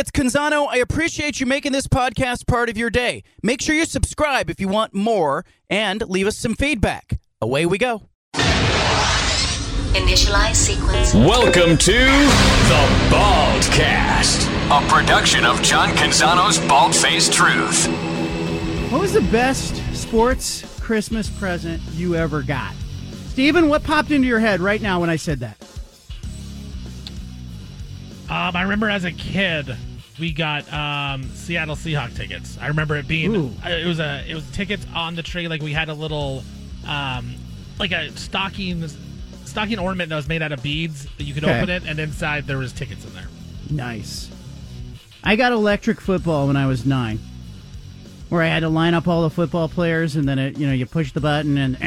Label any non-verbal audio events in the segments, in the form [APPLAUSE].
it's Canzano. I appreciate you making this podcast part of your day. Make sure you subscribe if you want more and leave us some feedback. Away we go. Initialize sequence. Welcome to the Baldcast, a production of John Canzano's Bald Faced Truth. What was the best sports Christmas present you ever got? Steven, what popped into your head right now when I said that? Um, I remember as a kid, we got um, Seattle Seahawk tickets. I remember it being Ooh. uh, it was a it was tickets on the tree. Like we had a little um, like a stocking stocking ornament that was made out of beads that you could Okay. open it, and inside there was tickets in there. Nice. I got electric football when I was nine, where I had to line up all the football players, and then it, you know you push the button and, eh,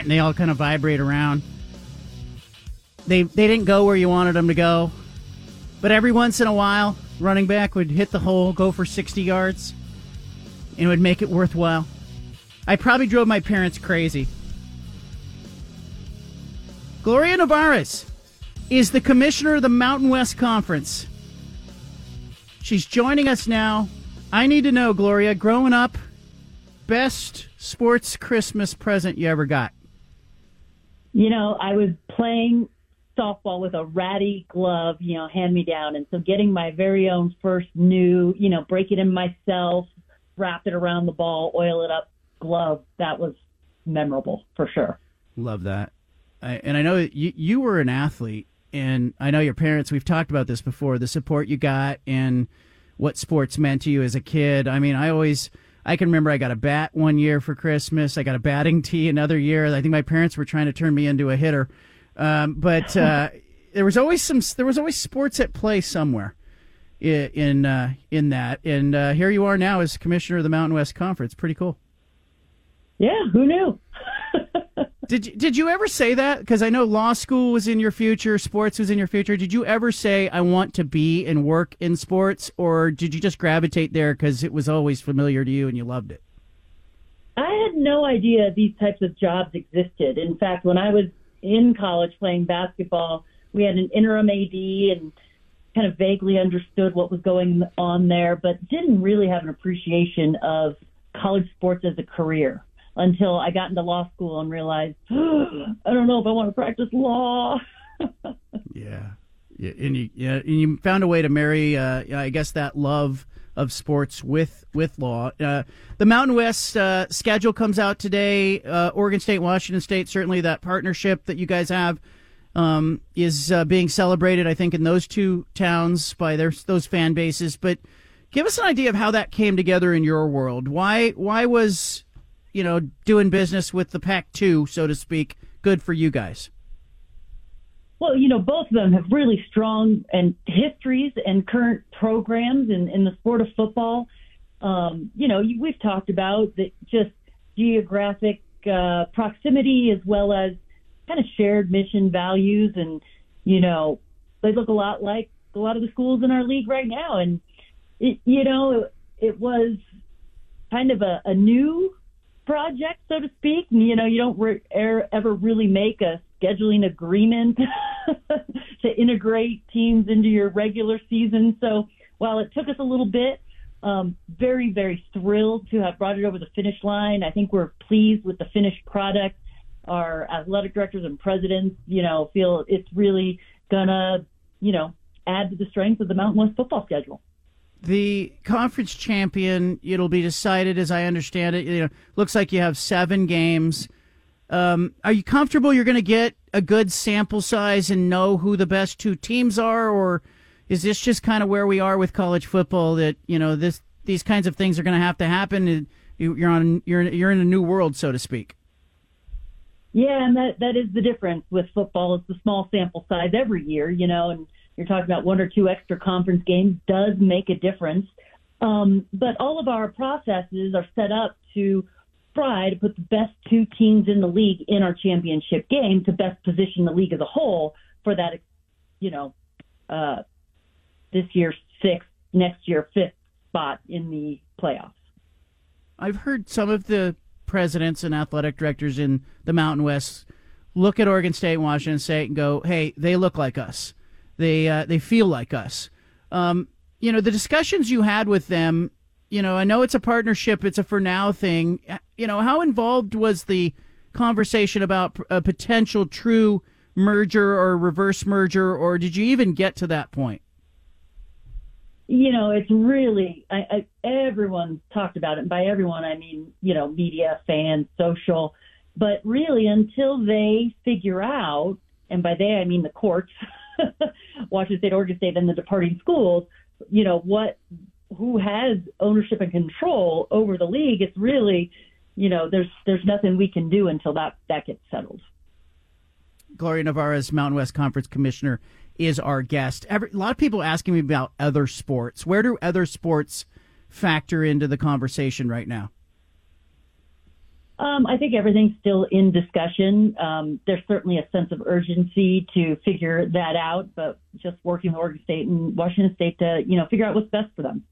and they all kind of vibrate around. They they didn't go where you wanted them to go, but every once in a while, running back would hit the hole, go for sixty yards, and would make it worthwhile. I probably drove my parents crazy. Gloria Nevarez is the commissioner of the Mountain West Conference. She's joining us now. I need to know, Gloria, growing up, best sports Christmas present you ever got? you know, I was playing softball with a ratty glove, you know, hand me down. And so getting my very own first new, you know, break it in myself, wrap it around the ball, oil it up glove, that was memorable for sure. Love that. I, and I know you, you were an athlete, and I know your parents, we've talked about this before, the support you got and what sports meant to you as a kid. I mean, I always, I can remember I got a bat one year for Christmas. I got a batting tee another year. I think my parents were trying to turn me into a hitter. Um, but uh, [LAUGHS] there was always some, there was always sports at play somewhere i- in, uh, in that. And uh, here you are now as commissioner of the Mountain West Conference. Pretty cool. Yeah, who knew? [LAUGHS] Did you, did you ever say that? Because I know law school was in your future, sports was in your future. Did you ever say I want to be and work in sports, or did you just gravitate there because it was always familiar to you and you loved it? I had no idea these types of jobs existed. In fact, when I was in college playing basketball, we had an interim AD and kind of vaguely understood what was going on there, but didn't really have an appreciation of college sports as a career until I got into law school and realized, [GASPS] I don't know if I want to practice law. [LAUGHS] Yeah, yeah, and you yeah, and you found a way to marry, uh, I guess, that love of sports with with law. Uh, the Mountain West uh, schedule comes out today. Uh, Oregon State, Washington State, certainly that partnership that you guys have um, is uh, being celebrated. I think in those two towns by their those fan bases. But give us an idea of how that came together in your world. Why why was you know doing business with the Pac-2, so to speak, good for you guys? Well, you know, both of them have really strong and histories and current programs in, in the sport of football. Um, you know, we've talked about that just geographic uh, proximity as well as kind of shared mission values, and you know, they look a lot like a lot of the schools in our league right now. And it, you know, it was kind of a, a new project, so to speak. You know, you don't re- er- ever really make a scheduling agreement [LAUGHS] [LAUGHS] to integrate teams into your regular season. So while it took us a little bit, um, very, very thrilled to have brought it over the finish line. I think we're pleased with the finished product. Our athletic directors and presidents, you know, feel it's really gonna, you know, add to the strength of the Mountain West football schedule. the conference champion it'll be decided as i understand it you know looks like you have seven games um, are you comfortable you're going to get a good sample size and know who the best two teams are or is this just kind of where we are with college football that you know this these kinds of things are going to have to happen you're on you're you're in a new world so to speak Yeah, and that that is the difference with football. It's the small sample size every year, you know, and you're talking about one or two extra conference games does make a difference. Um, but all of our processes are set up to try to put the best two teams in the league in our championship game to best position the league as a whole for that, you know, uh, this year sixth, next year fifth spot in the playoffs. I've heard some of the presidents and athletic directors in the Mountain West look at Oregon State and Washington State and go, "Hey, they look like us. They uh, they feel like us." Um, you know, the discussions you had with them, you know, I know it's a partnership, it's a for now thing. You know, how involved was the conversation about a potential true merger or reverse merger, or did you even get to that point? You know, it's really I, I, everyone talked about it. And by everyone, I mean you know media, fans, social. But really, until they figure out, and by they I mean the courts, [LAUGHS] Washington State, Oregon State, and the departing schools, you know what, who has ownership and control over the league? It's really, you know, there's there's nothing we can do until that that gets settled. Gloria Nevarez, Mountain West Conference Commissioner, is our guest. Every, a lot of people asking me about other sports. Where do other sports factor into the conversation right now? Um, I think everything's still in discussion. Um, there's certainly a sense of urgency to figure that out, but just working with Oregon State and Washington State to, you know, figure out what's best for them.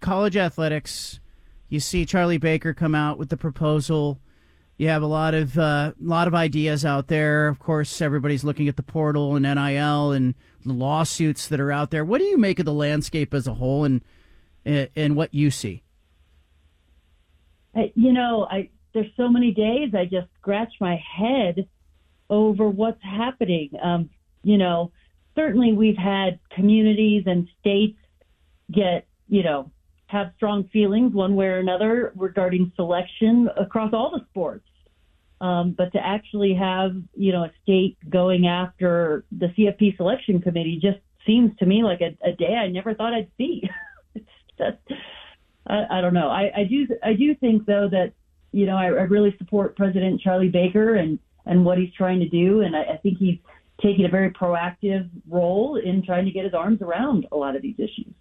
College athletics. You see Charlie Baker come out with the proposal you have a lot of uh, lot of ideas out there. Of course, everybody's looking at the portal and NIL and the lawsuits that are out there. What do you make of the landscape as a whole, and and what you see? You know, I there's so many days I just scratch my head over what's happening. Um, you know, certainly we've had communities and states get you know have strong feelings one way or another regarding selection across all the sports. Um, but to actually have, you know, a state going after the CFP selection committee just seems to me like a, a day I never thought I'd see. [LAUGHS] it's just, I, I don't know. I, I do, I do think though that, you know, I, I really support President Charlie Baker and, and what he's trying to do. And I, I think he's taking a very proactive role in trying to get his arms around a lot of these issues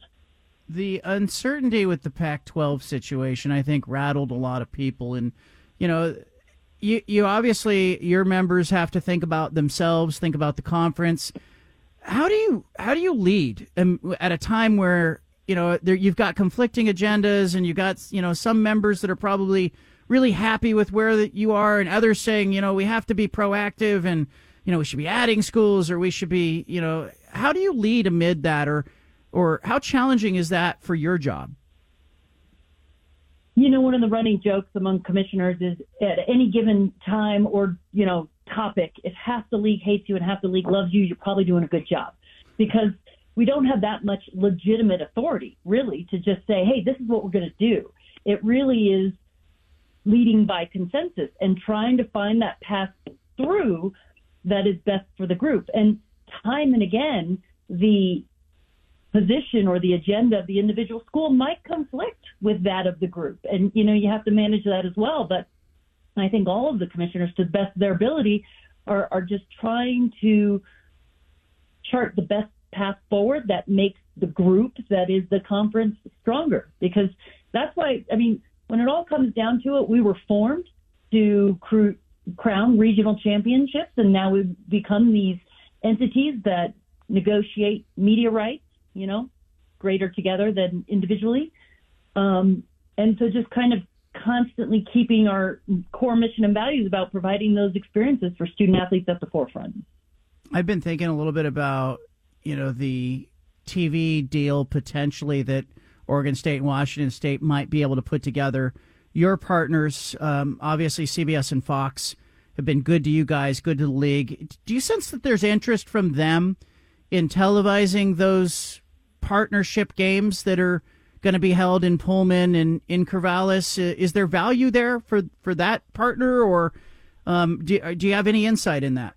the uncertainty with the Pac-12 situation, I think, rattled a lot of people. And you know, you you obviously your members have to think about themselves, think about the conference. How do you how do you lead um, at a time where you know there, you've got conflicting agendas and you've got you know some members that are probably really happy with where you are and others saying you know we have to be proactive and you know we should be adding schools or we should be you know how do you lead amid that or or how challenging is that for your job? You know, one of the running jokes among commissioners is at any given time or, you know, topic, if half the league hates you and half the league loves you, you're probably doing a good job. Because we don't have that much legitimate authority, really, to just say, hey, this is what we're going to do. It really is leading by consensus and trying to find that path through that is best for the group. And time and again, the position or the agenda of the individual school might conflict with that of the group. And, you know, you have to manage that as well. But I think all of the commissioners, to the best of their ability, are, are just trying to chart the best path forward that makes the group that is the conference stronger. Because that's why, I mean, when it all comes down to it, we were formed to cr- crown regional championships, and now we've become these entities that negotiate media rights you know, greater together than individually. Um, and so just kind of constantly keeping our core mission and values about providing those experiences for student athletes at the forefront. I've been thinking a little bit about, you know, the TV deal potentially that Oregon State and Washington State might be able to put together. Your partners, um, obviously CBS and Fox, have been good to you guys, good to the league. Do you sense that there's interest from them in televising those partnership games that are going to be held in Pullman and in Corvallis. Is there value there for, for that partner, or um, do, do you have any insight in that?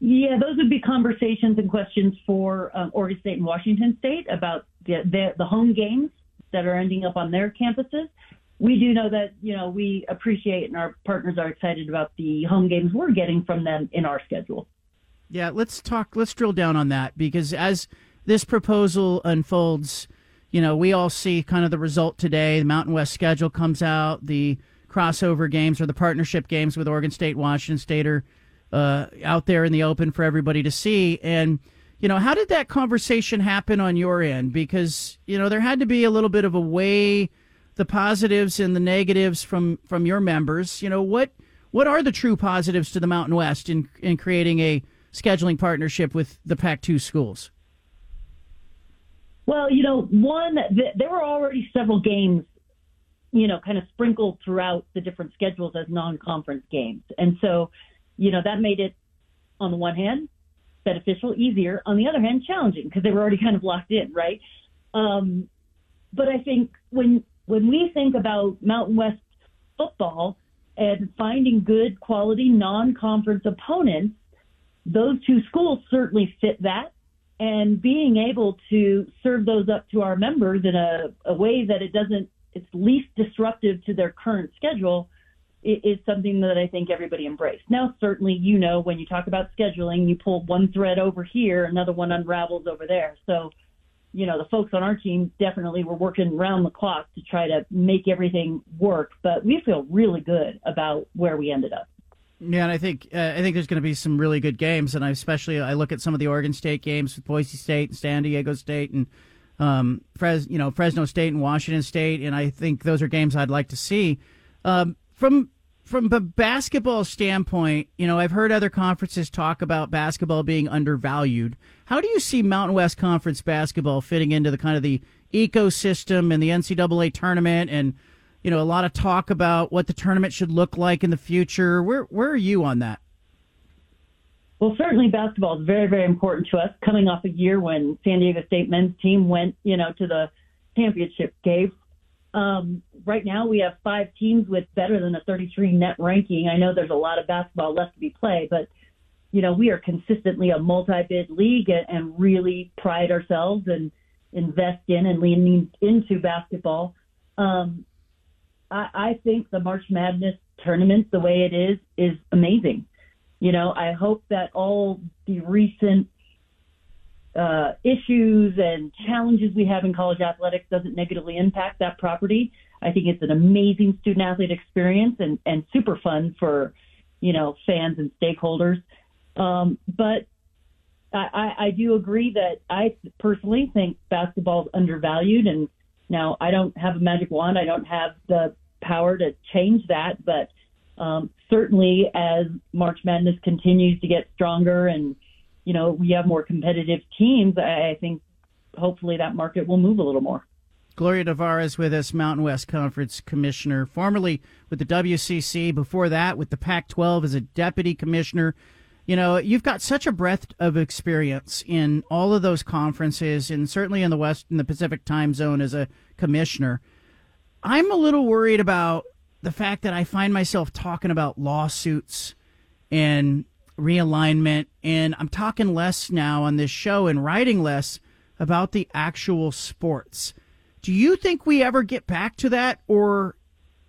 Yeah, those would be conversations and questions for um, Oregon State and Washington State about the, the, the home games that are ending up on their campuses. We do know that you know we appreciate and our partners are excited about the home games we're getting from them in our schedule. Yeah, let's talk. Let's drill down on that because as this proposal unfolds, you know, we all see kind of the result today. The Mountain West schedule comes out. The crossover games or the partnership games with Oregon State, Washington State are uh, out there in the open for everybody to see. And, you know, how did that conversation happen on your end? Because, you know, there had to be a little bit of a weigh the positives and the negatives from, from your members. You know, what what are the true positives to the Mountain West in, in creating a scheduling partnership with the Pac 2 schools? Well, you know, one, th- there were already several games, you know, kind of sprinkled throughout the different schedules as non conference games. And so, you know, that made it, on the one hand, beneficial, easier. On the other hand, challenging because they were already kind of locked in, right? Um, but I think when when we think about Mountain West football and finding good quality non-conference opponents, those two schools certainly fit that. And being able to serve those up to our members in a, a way that it doesn't, it's least disruptive to their current schedule is something that I think everybody embraced. Now, certainly, you know, when you talk about scheduling, you pull one thread over here, another one unravels over there. So, you know, the folks on our team definitely were working round the clock to try to make everything work. But we feel really good about where we ended up. Yeah, and I think uh, I think there's going to be some really good games, and I especially I look at some of the Oregon State games with Boise State and San Diego State and um, Fres, you know Fresno State and Washington State, and I think those are games I'd like to see. Um, from from a basketball standpoint, you know I've heard other conferences talk about basketball being undervalued. How do you see Mountain West Conference basketball fitting into the kind of the ecosystem and the NCAA tournament and you know, a lot of talk about what the tournament should look like in the future. Where where are you on that? Well, certainly basketball is very, very important to us. Coming off a year when San Diego State men's team went, you know, to the championship game. Um, right now, we have five teams with better than a 33 net ranking. I know there's a lot of basketball left to be played, but you know, we are consistently a multi-bid league and, and really pride ourselves and invest in and lean into basketball. Um, I, I think the March Madness tournament, the way it is, is amazing. You know, I hope that all the recent uh, issues and challenges we have in college athletics doesn't negatively impact that property. I think it's an amazing student athlete experience and, and super fun for, you know, fans and stakeholders. Um, but I, I, I do agree that I personally think basketball is undervalued and now, I don't have a magic wand. I don't have the power to change that, but um, certainly as March Madness continues to get stronger and you know we have more competitive teams, I, I think hopefully that market will move a little more. Gloria Nevarez with us, Mountain West Conference Commissioner, formerly with the WCC, before that with the Pac 12 as a deputy commissioner. You know, you've got such a breadth of experience in all of those conferences, and certainly in the West in the Pacific time zone as a commissioner. I'm a little worried about the fact that I find myself talking about lawsuits and realignment, and I'm talking less now on this show and writing less about the actual sports. Do you think we ever get back to that, or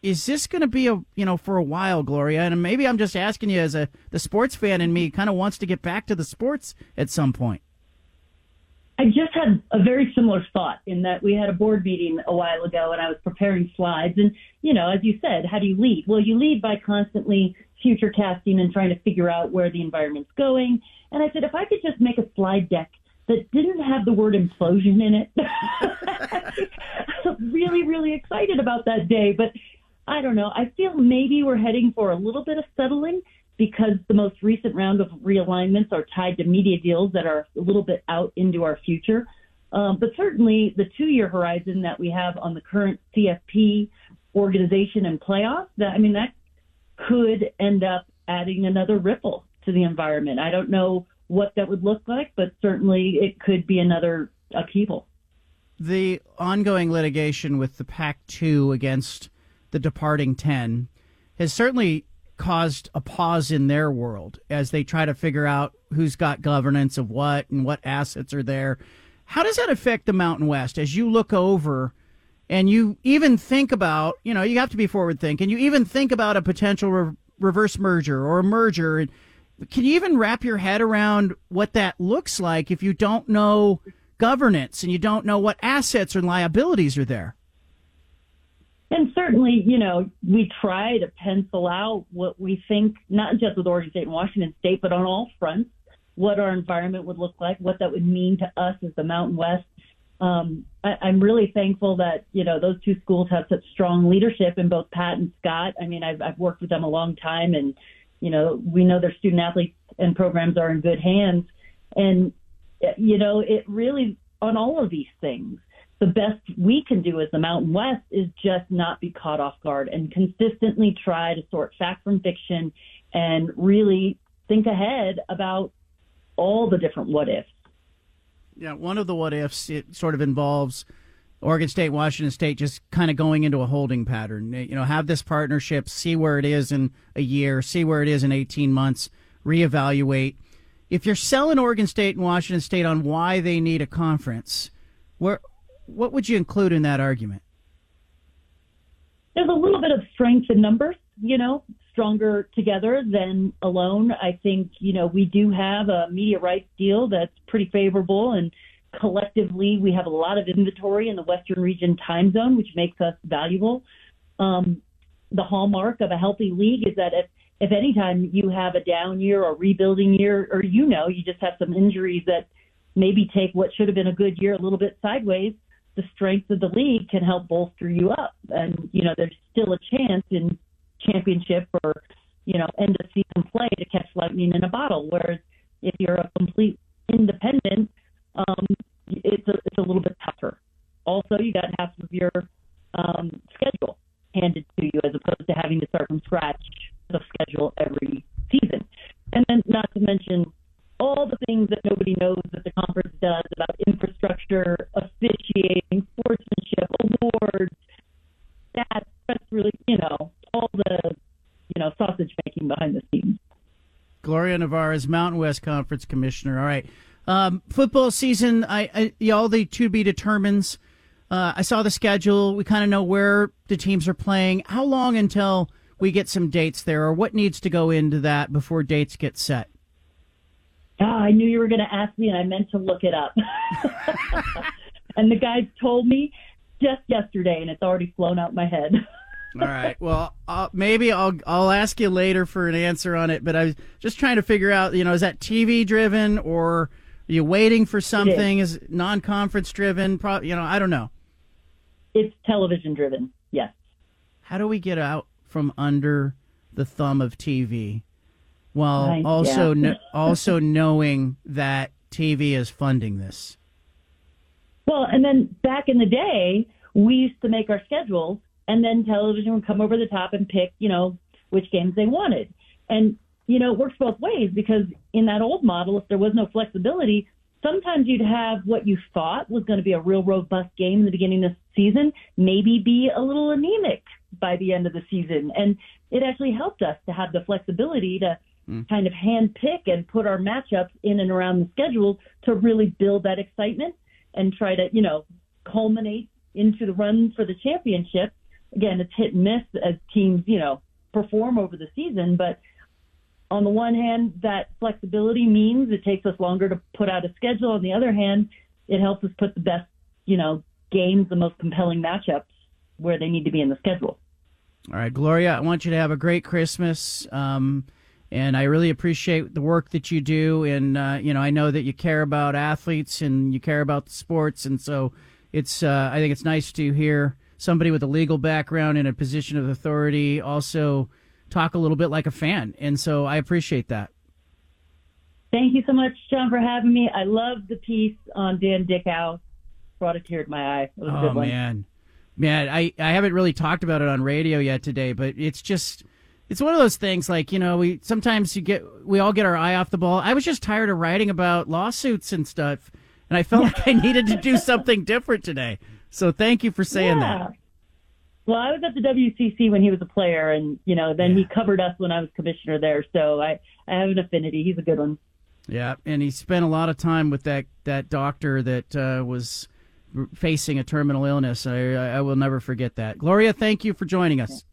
is this going to be a you know for a while, Gloria? And maybe I'm just asking you as a the sports fan in me kind of wants to get back to the sports at some point. I just had a very similar thought in that we had a board meeting a while ago and I was preparing slides. And, you know, as you said, how do you lead? Well, you lead by constantly future casting and trying to figure out where the environment's going. And I said, if I could just make a slide deck that didn't have the word implosion in it, [LAUGHS] I'm really, really excited about that day. But I don't know. I feel maybe we're heading for a little bit of settling because the most recent round of realignments are tied to media deals that are a little bit out into our future. Um, but certainly the two year horizon that we have on the current CFP organization and playoffs, that, I mean, that could end up adding another ripple to the environment. I don't know what that would look like, but certainly it could be another upheaval. The ongoing litigation with the Pac 2 against the departing 10 has certainly caused a pause in their world as they try to figure out who's got governance of what and what assets are there. How does that affect the Mountain West as you look over and you even think about, you know, you have to be forward thinking, you even think about a potential re- reverse merger or a merger. Can you even wrap your head around what that looks like if you don't know governance and you don't know what assets and liabilities are there? And certainly, you know, we try to pencil out what we think, not just with Oregon State and Washington State, but on all fronts, what our environment would look like, what that would mean to us as the Mountain West. Um, I, I'm really thankful that, you know, those two schools have such strong leadership in both Pat and Scott. I mean, I've, I've worked with them a long time and, you know, we know their student athletes and programs are in good hands. And, you know, it really on all of these things. The best we can do as the Mountain West is just not be caught off guard and consistently try to sort fact from fiction and really think ahead about all the different what ifs. Yeah, one of the what ifs it sort of involves Oregon State, Washington State just kind of going into a holding pattern. You know, have this partnership, see where it is in a year, see where it is in 18 months, reevaluate. If you're selling Oregon State and Washington State on why they need a conference, where what would you include in that argument? There's a little bit of strength in numbers, you know, stronger together than alone. I think, you know, we do have a media rights deal that's pretty favorable and collectively we have a lot of inventory in the Western region time zone, which makes us valuable. Um, the hallmark of a healthy league is that if, if any time you have a down year or rebuilding year, or you know, you just have some injuries that maybe take what should have been a good year a little bit sideways, the strength of the league can help bolster you up. And, you know, there's still a chance in championship or, you know, end of season play to catch lightning in a bottle. Whereas if you're a complete independent, um, it's a, it's a little bit tougher. Also, you got half of your um, schedule handed to you as opposed to having to start from scratch the schedule every season. And then, not to mention all the things that nobody knows that the conference does about infrastructure, officiating, sportsmanship, awards, that that's really you know all the you know sausage making behind the scenes. Gloria Nevarez Mountain West Conference Commissioner. All right, um, football season. I, I all the to be determines. Uh, I saw the schedule. We kind of know where the teams are playing. How long until we get some dates there, or what needs to go into that before dates get set? Oh, I knew you were going to ask me, and I meant to look it up. [LAUGHS] and the guys told me just yesterday, and it's already flown out my head. All right. Well, uh, maybe I'll I'll ask you later for an answer on it. But I was just trying to figure out, you know, is that TV driven or are you waiting for something? Is, is non-conference driven? Pro- you know, I don't know. It's television driven. Yes. How do we get out from under the thumb of TV, while right, also yeah. also knowing that TV is funding this? Well, and then back in the day, we used to make our schedules and then television would come over the top and pick, you know, which games they wanted. And, you know, it works both ways because in that old model, if there was no flexibility, sometimes you'd have what you thought was going to be a real robust game in the beginning of the season, maybe be a little anemic by the end of the season. And it actually helped us to have the flexibility to mm. kind of hand pick and put our matchups in and around the schedule to really build that excitement and try to, you know, culminate into the run for the championship again, it's hit and miss as teams, you know, perform over the season. But on the one hand, that flexibility means it takes us longer to put out a schedule. On the other hand, it helps us put the best, you know, games, the most compelling matchups where they need to be in the schedule. All right, Gloria, I want you to have a great Christmas. Um, and I really appreciate the work that you do. And, uh, you know, I know that you care about athletes and you care about the sports. And so it's, uh, I think it's nice to hear somebody with a legal background in a position of authority also talk a little bit like a fan. And so I appreciate that. Thank you so much, John, for having me. I love the piece on Dan Dickau. Brought a tear to my eye. Oh, man. Man, I, I haven't really talked about it on radio yet today, but it's just it's one of those things like, you know, we sometimes you get we all get our eye off the ball. I was just tired of writing about lawsuits and stuff, and I felt like I needed to do something different today. So thank you for saying yeah. that. Well, I was at the WCC when he was a player, and you know, then yeah. he covered us when I was commissioner there. So I, I have an affinity. He's a good one. Yeah, and he spent a lot of time with that that doctor that uh, was facing a terminal illness. I, I will never forget that. Gloria, thank you for joining us.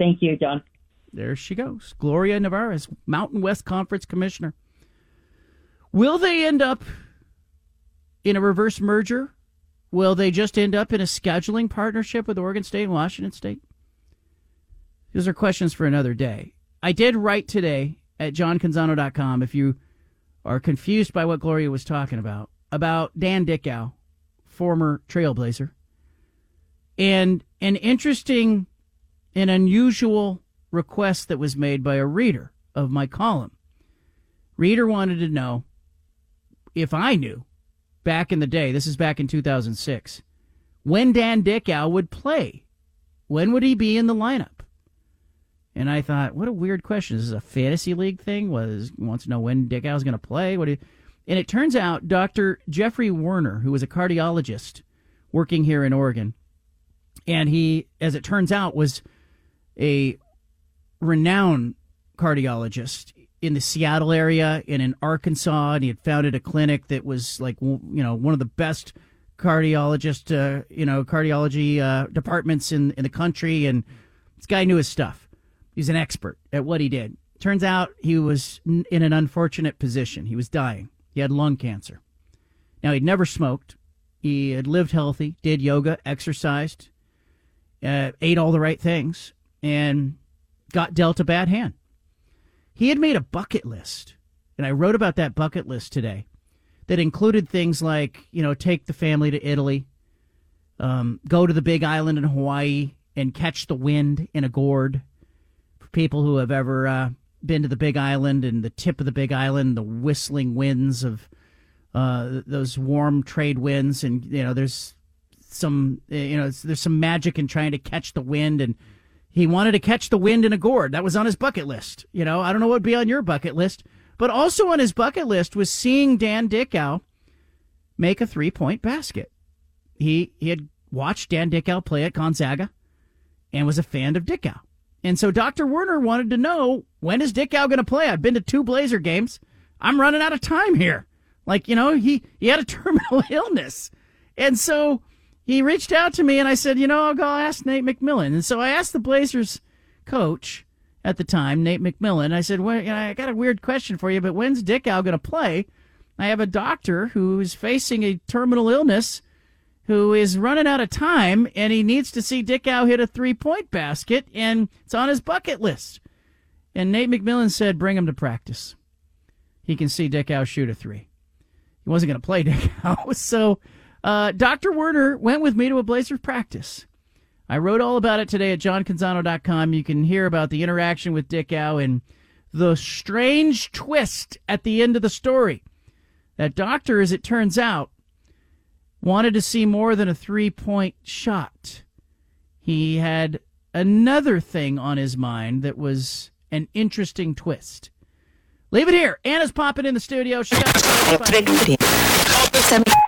Thank you, John. There she goes, Gloria Nevarez, Mountain West Conference Commissioner. Will they end up in a reverse merger Will they just end up in a scheduling partnership with Oregon State and Washington State? Those are questions for another day. I did write today at johncanzano.com if you are confused by what Gloria was talking about, about Dan Dickau, former Trailblazer, and an interesting and unusual request that was made by a reader of my column. Reader wanted to know if I knew back in the day, this is back in 2006, when Dan Dickau would play. When would he be in the lineup? And I thought, what a weird question. Is this a fantasy league thing? Was wants to know when Dickau's going to play? What? You, and it turns out Dr. Jeffrey Werner, who was a cardiologist working here in Oregon, and he, as it turns out, was a renowned cardiologist in the Seattle area and in Arkansas, and he had founded a clinic that was like you know one of the best cardiologist uh, you know cardiology uh, departments in in the country, and this guy knew his stuff. He's an expert at what he did. Turns out he was in an unfortunate position. He was dying. He had lung cancer. Now he'd never smoked. He had lived healthy, did yoga, exercised, uh, ate all the right things, and got dealt a bad hand. He had made a bucket list, and I wrote about that bucket list today that included things like, you know, take the family to Italy, um, go to the big island in Hawaii and catch the wind in a gourd. For people who have ever uh, been to the big island and the tip of the big island, the whistling winds of uh, those warm trade winds, and, you know, there's some, you know, there's some magic in trying to catch the wind and he wanted to catch the wind in a gourd. That was on his bucket list. You know, I don't know what would be on your bucket list, but also on his bucket list was seeing Dan Dickau make a three point basket. He he had watched Dan Dickau play at Gonzaga and was a fan of Dickau. And so Dr. Werner wanted to know when is Dickau going to play? I've been to two Blazer games. I'm running out of time here. Like, you know, he, he had a [LAUGHS] terminal illness. And so he reached out to me and I said, you know, I'll go ask Nate McMillan. And so I asked the Blazers coach at the time, Nate McMillan. I said, well, I got a weird question for you, but when's Dickau going to play? I have a doctor who is facing a terminal illness who is running out of time and he needs to see Dickau hit a three point basket and it's on his bucket list. And Nate McMillan said, bring him to practice. He can see Dickau shoot a three. He wasn't going to play [LAUGHS] Dickau. So uh, Dr. Werner went with me to a Blazers practice. I wrote all about it today at johncanzano.com. You can hear about the interaction with Dickau and the strange twist at the end of the story. That doctor, as it turns out, wanted to see more than a three point shot. He had another thing on his mind that was an interesting twist. Leave it here. Anna's popping in the studio.